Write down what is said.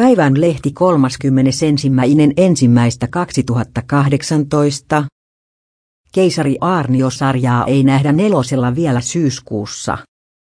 Päivän lehti 31. ensimmäistä 2018. Keisari Aarnio-sarjaa ei nähdä nelosella vielä syyskuussa.